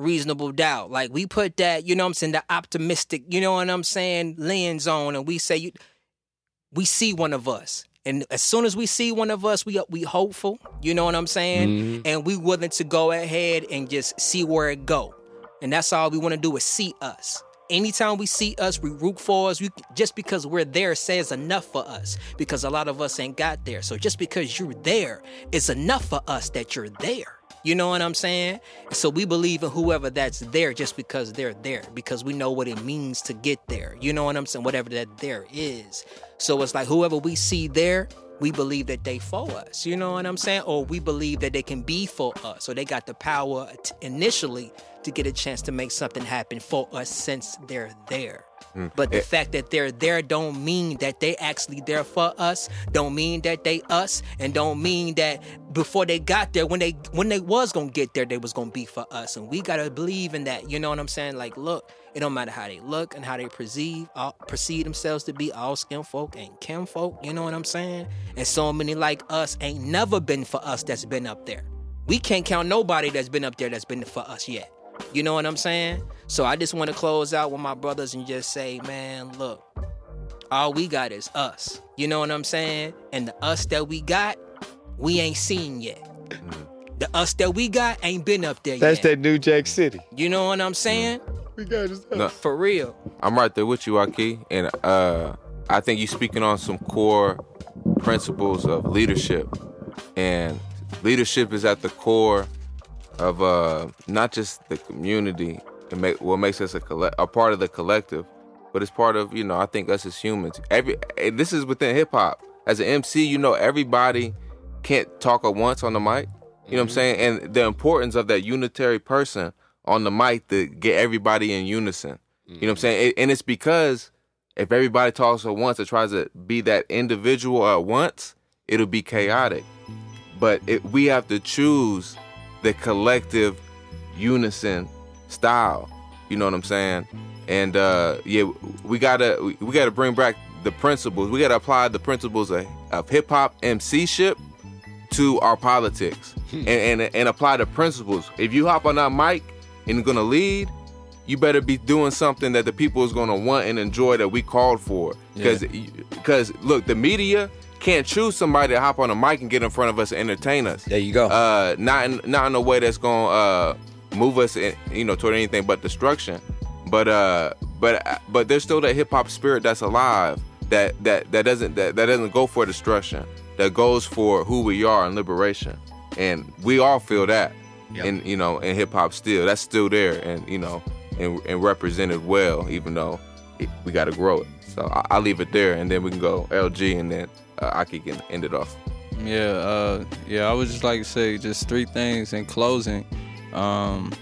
reasonable doubt. Like we put that, you know what I'm saying, the optimistic, you know what I'm saying, lens on and we say you we see one of us. And as soon as we see one of us, we we hopeful, you know what I'm saying?
Mhm.
And we willing to go ahead and just see where it go. And that's all we want to do is see us. Anytime we see us, we root for us. We, just because we're there says enough for us because a lot of us ain't got there. So just because you're there is enough for us that you're there. You know what I'm saying? So we believe in whoever that's there just because they're there, because we know what it means to get there. You know what I'm saying? Whatever that there is. So it's like whoever we see there, we believe that they for us. You know what I'm saying? Or we believe that they can be for us. Or they got the power t- initially to get a chance to make something happen for us since they're there. But the
Eh.
fact that they're there don't mean that they actually there for us. Don't mean that they us, and don't mean that before they got there, when they when they was gonna get there, they was gonna be for us. And we gotta believe in that. You know what I'm saying? Like, look, it don't matter how they look and how they perceive, all, perceive themselves to be. All skin folk and kin folk. You know what I'm saying? And so many like us ain't never been for us. That's been up there. We can't count nobody that's been up there that's been for us yet. You know what I'm saying? So I just want to close out with my brothers and just say, man, look, all we got is us. You know what I'm saying? And the us that we got, we ain't seen yet. The us that we got ain't been up there yet.
That's
yet.
that New Jack City.
You know what I'm saying?
We got us.
No,
For real.
I'm right there with you, Ahki, and uh, I think you're speaking on some core principles of leadership, and leadership is at the core of uh, not just the community and make, what makes us a a part of the collective, but it's part of you know I think us as humans. Every eh, this is within hip hop. As an MC, you know everybody can't talk at once on the mic. You know what I'm mm-hmm. saying? And the importance of that unitary person on the mic to get everybody in unison. You know what I'm mm-hmm. saying? And it's because if everybody talks at once and tries to be that individual at once, it'll be chaotic. But it, we have to choose the collective unison style. You know what I'm saying? And uh, yeah, we gotta we, gotta bring back the principles. We gotta apply the principles of, of hip hop MC ship to our politics and, and and apply the principles. If you hop on that mic and you're gonna lead, you better be doing something that the people is gonna want and enjoy that we called for. Because because look, the media can't choose somebody to hop on a mic and get in front of us and entertain us.
There you go.
Uh, not in, not in a way that's gonna uh, move us, in, you know, toward anything but destruction. But uh, but but there's still that hip hop spirit that's alive. That that that doesn't that, that doesn't go for destruction. That goes for who we are and liberation. And we all feel that.
Yep.
in you know in hip hop still that's still there and you know and, and represented well even though it, we got to grow it so I, I'll leave it there and then we can go LG and then uh, Ahki can end it off
Yeah, uh, yeah. I would just like to say just three things in closing. Um,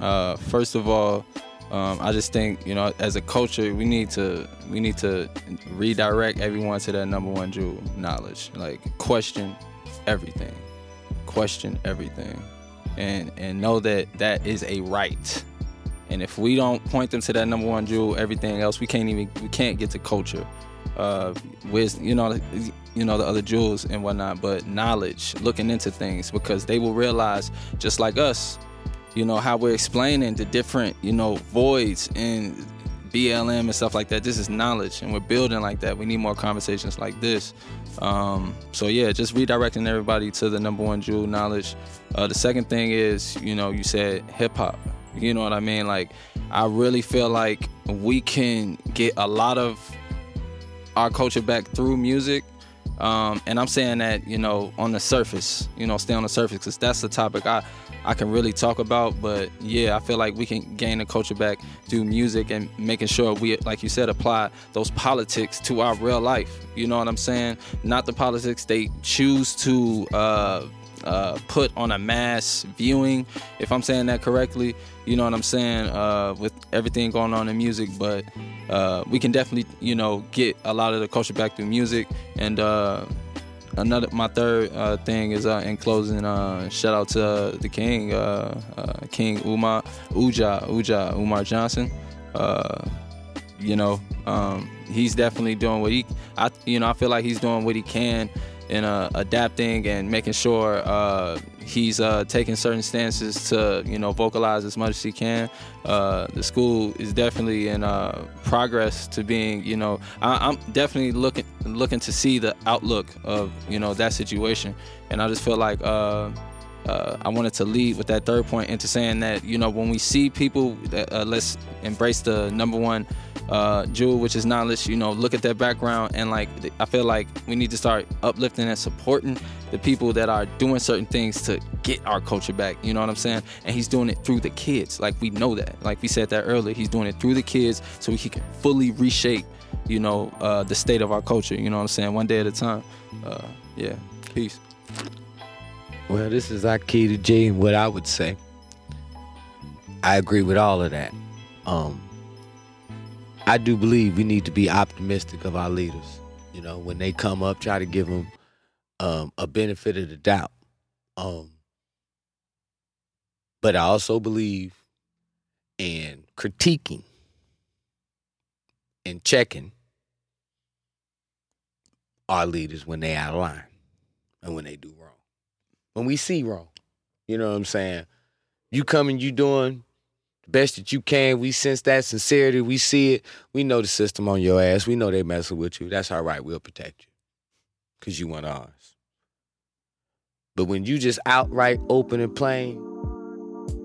uh, first of all, um, I just think you know, as a culture, we need to we need to redirect everyone to that number one jewel knowledge. Like question everything, question everything, and and know that that is a right. And if we don't point them to that number one jewel, everything else we can't even we can't get to culture uh wisdom you know you know the other jewels and whatnot but knowledge looking into things because they will realize just like us you know how we're explaining the different you know voids in blm and stuff like that. This is knowledge and we're building like that. We need more conversations like this. Um so yeah just redirecting everybody to the number one jewel knowledge. Uh the second thing is you know you said hip-hop you know what i mean? Like i really feel like we can get a lot of our culture back through music. Um, and I'm saying that, you know, on the surface, you know, stay on the surface because that's the topic I, I can really talk about. But yeah, I feel like we can gain the culture back through music and making sure we, like you said, apply those politics to our real life. You know what I'm saying? Not the politics they choose to uh, uh, put on a mass viewing, if I'm saying that correctly. You know what I'm saying? Uh, with everything going on in music, but uh, we can definitely, you know, get a lot of the culture back through music. And uh, another, my third uh, thing is uh, in closing, shout out to the King, King Umar, Uja, Uja, Umar Johnson. You know, um, he's definitely doing what he, I, you know, I feel like he's doing what he can in uh, adapting and making sure uh, he's uh, taking certain stances to, you know, vocalize as much as he can. Uh, the school is definitely in uh, progress to being, you know, I, I'm definitely looking looking to see the outlook of, you know, that situation, and I just feel like. Uh, uh, I wanted to lead with that third point into saying that you know when we see people, uh, let's embrace the number one uh, Jewel, which is knowledge. You know, look at their background and like I feel like we need to start uplifting and supporting the people that are doing certain things to get our culture back. You know what I'm saying? And he's doing it through the kids. Like we know that. Like we said that earlier. He's doing it through the kids so he can fully reshape. You know, uh, the state of our culture. You know what I'm saying? One day at a time. Uh, yeah. Peace.
Well, this is Ahki da G, and what I would say. I agree with all of that. Um, I do believe we need to be optimistic of our leaders. You know, when they come up, try to give them um, a benefit of the doubt. Um, but I also believe in critiquing and checking our leaders when they out of line and when they do wrong. When we see wrong, you know what I'm saying? You coming, you doing the best that you can. We sense that sincerity. We see it. We know the system on your ass. We know they messing with you. That's all right. We'll protect you because you want ours. But when you just outright open and plain,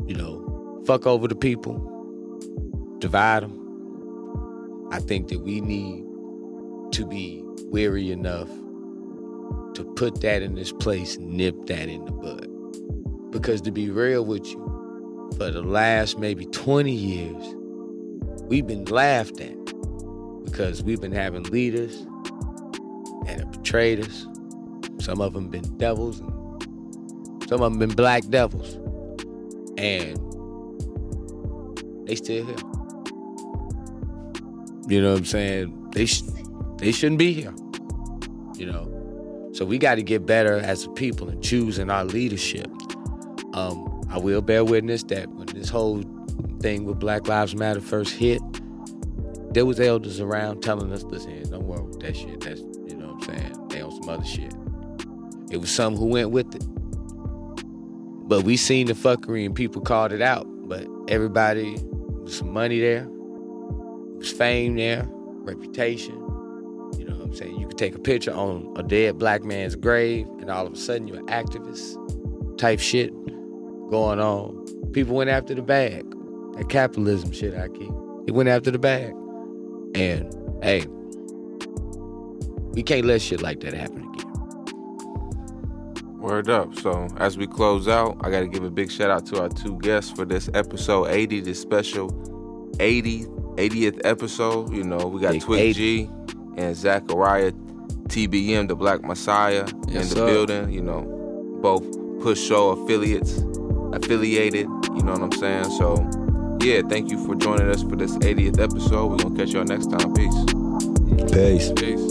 you know, fuck over the people, divide them, I think that we need to be weary enough to put that in this place, nip that in the bud. Because to be real with you, for the last maybe 20 years, we've been laughed at because we've been having leaders that have betrayed us. Some of them been devils, and some of them been black devils, and they still here. You know what I'm saying? They sh- they shouldn't be here. You know, so we got to get better as a people and choosing our leadership. Um, I will bear witness that when this whole thing with Black Lives Matter first hit, there was elders around telling us, "Listen, don't worry with that shit. That's you know what I'm saying. They on some other shit." It was some who went with it, but we seen the fuckery and people called it out. But everybody, with some money there, was fame there, reputation. You know what I'm saying? You could take a picture on a dead black man's grave, and all of a sudden you're an activist type shit going on. People went after the bag. That capitalism shit I keep. It went after the bag. And hey, we can't let shit like that happen again.
Word up. So as we close out, I got to give a big shout out to our two guests for this episode 80, this special 80 80th episode. You know, we got
Big
Twick
80.
G and Zacharyiah TBM, the Black Messiah, in the
sir.
building. You know, both Push Soul affiliates, affiliated. You know what I'm saying? So, yeah, thank you for joining us for this 80th episode. We're gonna catch y'all next time. Peace.
Peace.
Peace.